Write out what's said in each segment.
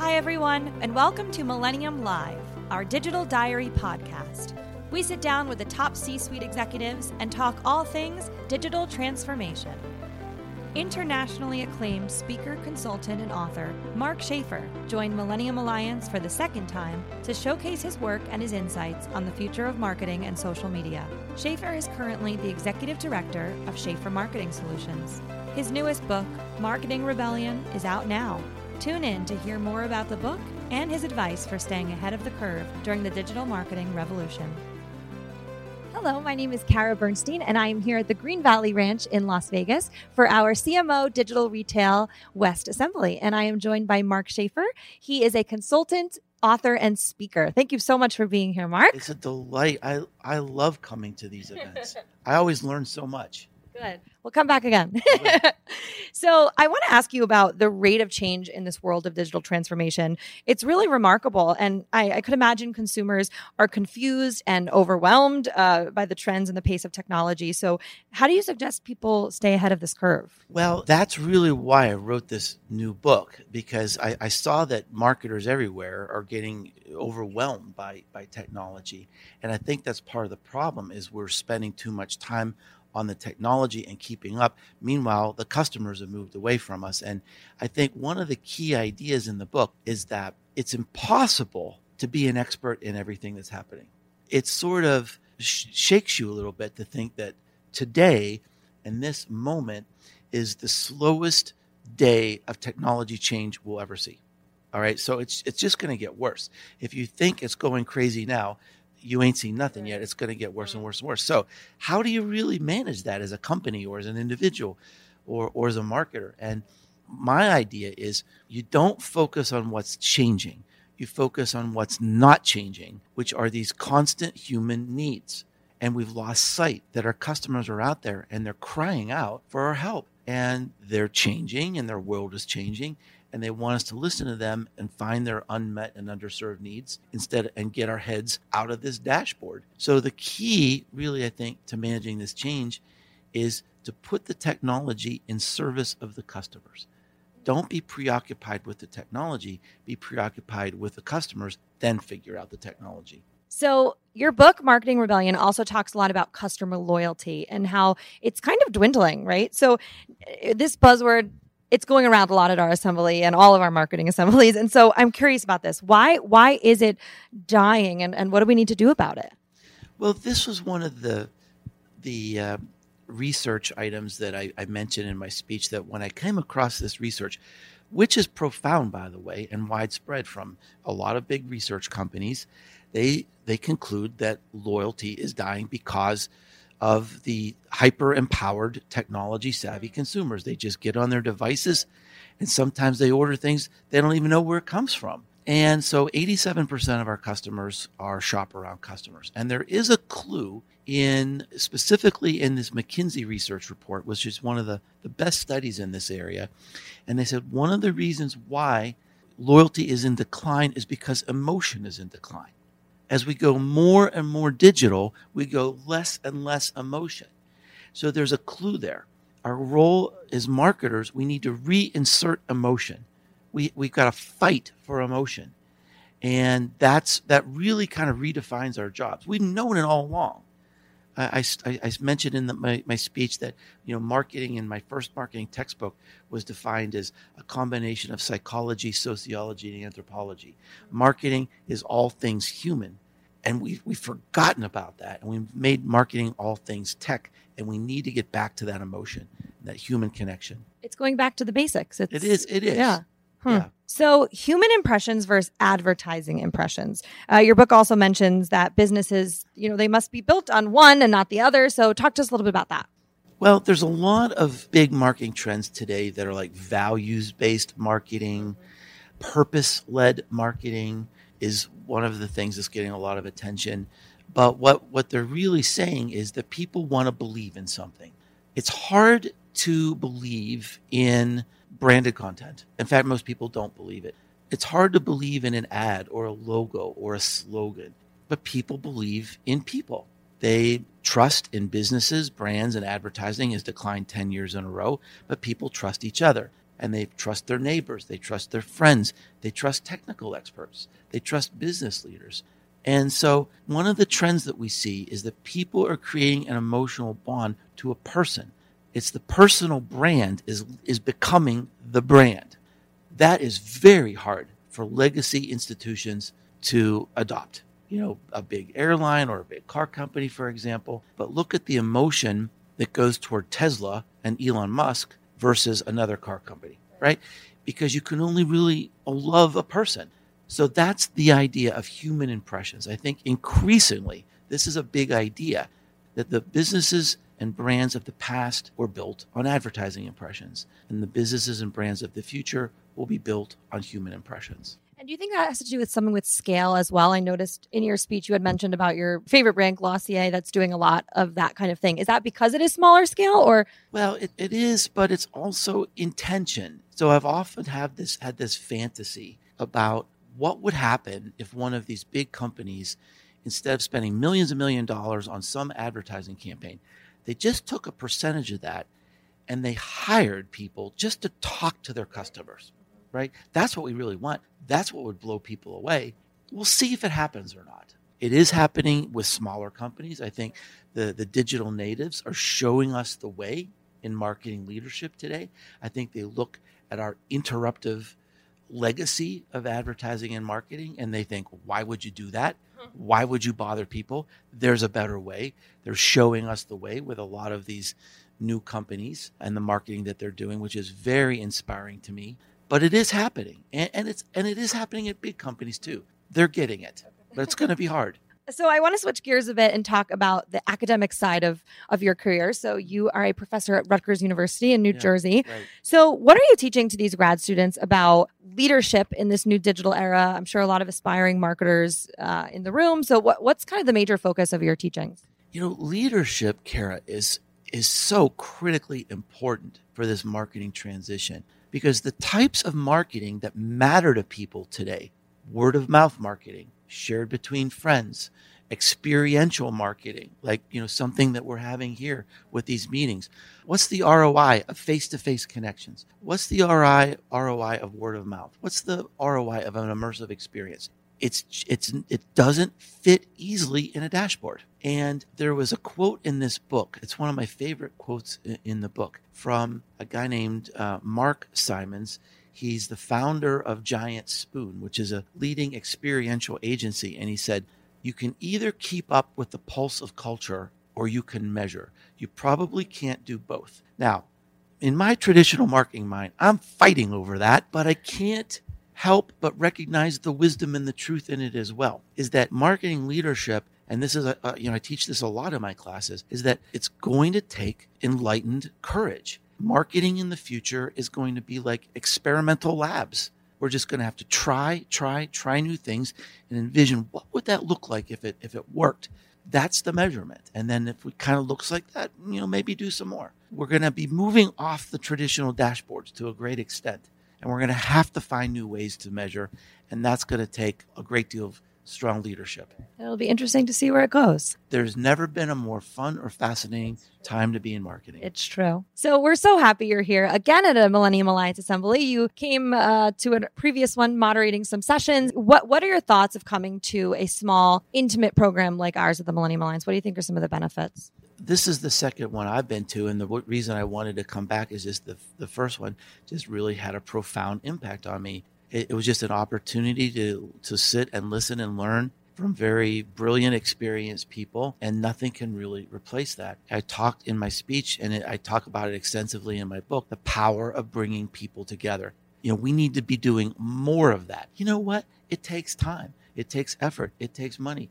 Hi, everyone, and welcome to Millennium Live, our digital diary podcast. We sit down with the top C suite executives and talk all things digital transformation. Internationally acclaimed speaker, consultant, and author Mark Schaefer joined Millennium Alliance for the second time to showcase his work and his insights on the future of marketing and social media. Schaefer is currently the executive director of Schaefer Marketing Solutions. His newest book, Marketing Rebellion, is out now Tune in to hear more about the book and his advice for staying ahead of the curve during the digital marketing revolution. Hello, my name is Kara Bernstein, and I am here at the Green Valley Ranch in Las Vegas for our CMO Digital Retail West Assembly. And I am joined by Mark Schaefer. He is a consultant, author, and speaker. Thank you so much for being here, Mark. It's a delight. I, I love coming to these events. I always learn so much. Good. We'll come back again. so, I want to ask you about the rate of change in this world of digital transformation. It's really remarkable. And I, I could imagine consumers are confused and overwhelmed uh, by the trends and the pace of technology. So, how do you suggest people stay ahead of this curve? Well, that's really why I wrote this new book because I, I saw that marketers everywhere are getting overwhelmed by, by technology. And I think that's part of the problem is we're spending too much time on the technology and keeping up. Meanwhile, the customers have moved away from us. And I think one of the key ideas in the book is that it's impossible to be an expert in everything that's happening. It sort of sh- shakes you a little bit to think that today and this moment is the slowest day of technology change we'll ever see. All right. So it's it's just going to get worse. If you think it's going crazy now, you ain't seen nothing yet. It's going to get worse and worse and worse. So, how do you really manage that as a company or as an individual or, or as a marketer? And my idea is you don't focus on what's changing, you focus on what's not changing, which are these constant human needs. And we've lost sight that our customers are out there and they're crying out for our help. And they're changing and their world is changing and they want us to listen to them and find their unmet and underserved needs instead and get our heads out of this dashboard. So the key really I think to managing this change is to put the technology in service of the customers. Don't be preoccupied with the technology, be preoccupied with the customers, then figure out the technology. So, your book, Marketing Rebellion, also talks a lot about customer loyalty and how it's kind of dwindling, right? So, uh, this buzzword it's going around a lot at our assembly and all of our marketing assemblies. And so I'm curious about this. Why why is it dying and, and what do we need to do about it? Well, this was one of the the uh, research items that I, I mentioned in my speech that when I came across this research, which is profound by the way and widespread from a lot of big research companies, they they conclude that loyalty is dying because of the hyper empowered technology savvy consumers. They just get on their devices and sometimes they order things they don't even know where it comes from. And so 87% of our customers are shop around customers. And there is a clue in specifically in this McKinsey research report, which is one of the, the best studies in this area. And they said one of the reasons why loyalty is in decline is because emotion is in decline as we go more and more digital, we go less and less emotion. So there's a clue there. Our role as marketers, we need to reinsert emotion. We, we've got to fight for emotion. And that's, that really kind of redefines our jobs. We've known it all along. I, I, I mentioned in the, my, my speech that you know marketing in my first marketing textbook was defined as a combination of psychology, sociology, and anthropology. Marketing is all things human, and we we've forgotten about that, and we've made marketing all things tech, and we need to get back to that emotion, that human connection. It's going back to the basics. It's, it is. It is. Yeah. Hmm. Yeah. So, human impressions versus advertising impressions. Uh, your book also mentions that businesses, you know, they must be built on one and not the other. So, talk to us a little bit about that. Well, there's a lot of big marketing trends today that are like values based marketing, purpose led marketing is one of the things that's getting a lot of attention. But what, what they're really saying is that people want to believe in something. It's hard to believe in branded content. In fact, most people don't believe it. It's hard to believe in an ad or a logo or a slogan, but people believe in people. They trust in businesses, brands, and advertising has declined 10 years in a row, but people trust each other. And they trust their neighbors, they trust their friends, they trust technical experts, they trust business leaders. And so, one of the trends that we see is that people are creating an emotional bond to a person. It's the personal brand is, is becoming the brand. That is very hard for legacy institutions to adopt. You know, a big airline or a big car company, for example. But look at the emotion that goes toward Tesla and Elon Musk versus another car company, right? Because you can only really love a person. So that's the idea of human impressions. I think increasingly, this is a big idea that the businesses and brands of the past were built on advertising impressions, and the businesses and brands of the future will be built on human impressions. And do you think that has to do with something with scale as well? I noticed in your speech you had mentioned about your favorite brand, Glossier, that's doing a lot of that kind of thing. Is that because it is smaller scale or? Well, it, it is, but it's also intention. So I've often have this had this fantasy about what would happen if one of these big companies, instead of spending millions and million dollars on some advertising campaign, they just took a percentage of that and they hired people just to talk to their customers right? That's what we really want. That's what would blow people away. We'll see if it happens or not. It is happening with smaller companies. I think the, the digital natives are showing us the way in marketing leadership today. I think they look at our interruptive legacy of advertising and marketing and they think, why would you do that? Hmm. Why would you bother people? There's a better way. They're showing us the way with a lot of these new companies and the marketing that they're doing, which is very inspiring to me but it is happening and, and it's and it is happening at big companies too they're getting it but it's going to be hard so I want to switch gears a bit and talk about the academic side of of your career. So you are a professor at Rutgers University in New yeah, Jersey. Right. So what are you teaching to these grad students about leadership in this new digital era? I'm sure a lot of aspiring marketers uh, in the room. So what what's kind of the major focus of your teachings? You know, leadership, Kara, is is so critically important for this marketing transition because the types of marketing that matter to people today word of mouth marketing shared between friends experiential marketing like you know something that we're having here with these meetings what's the roi of face-to-face connections? What's the ROI, roi of word of mouth? What's the roi of an immersive experience it's it's it doesn't fit easily in a dashboard. And there was a quote in this book. It's one of my favorite quotes in the book from a guy named uh, Mark Simons. He's the founder of Giant Spoon, which is a leading experiential agency. And he said, You can either keep up with the pulse of culture or you can measure. You probably can't do both. Now, in my traditional marketing mind, I'm fighting over that, but I can't help but recognize the wisdom and the truth in it as well is that marketing leadership and this is a, a, you know i teach this a lot in my classes is that it's going to take enlightened courage. Marketing in the future is going to be like experimental labs. We're just going to have to try try try new things and envision what would that look like if it if it worked. That's the measurement. And then if it kind of looks like that you know maybe do some more. We're going to be moving off the traditional dashboards to a great extent and we're going to have to find new ways to measure. And that's going to take a great deal of strong leadership. It'll be interesting to see where it goes. There's never been a more fun or fascinating time to be in marketing. It's true. So we're so happy you're here again at a Millennium Alliance Assembly. You came uh, to a previous one moderating some sessions. What What are your thoughts of coming to a small, intimate program like ours at the Millennium Alliance? What do you think are some of the benefits? This is the second one I've been to, and the reason I wanted to come back is just the the first one just really had a profound impact on me. It, it was just an opportunity to to sit and listen and learn from very brilliant, experienced people, and nothing can really replace that. I talked in my speech, and it, I talk about it extensively in my book, the power of bringing people together. You know, we need to be doing more of that. You know what? It takes time. It takes effort. It takes money.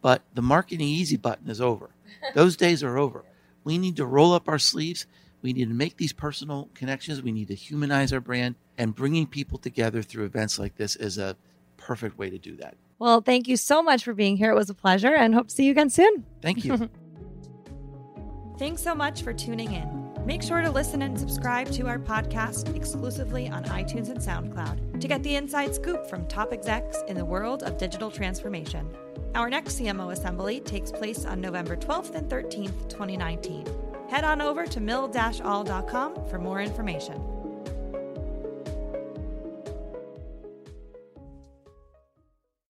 But the marketing easy button is over. Those days are over. We need to roll up our sleeves. We need to make these personal connections. We need to humanize our brand. And bringing people together through events like this is a perfect way to do that. Well, thank you so much for being here. It was a pleasure and hope to see you again soon. Thank you. Thanks so much for tuning in. Make sure to listen and subscribe to our podcast exclusively on iTunes and SoundCloud to get the inside scoop from top execs in the world of digital transformation. Our next CMO assembly takes place on November 12th and 13th, 2019. Head on over to mill-all.com for more information.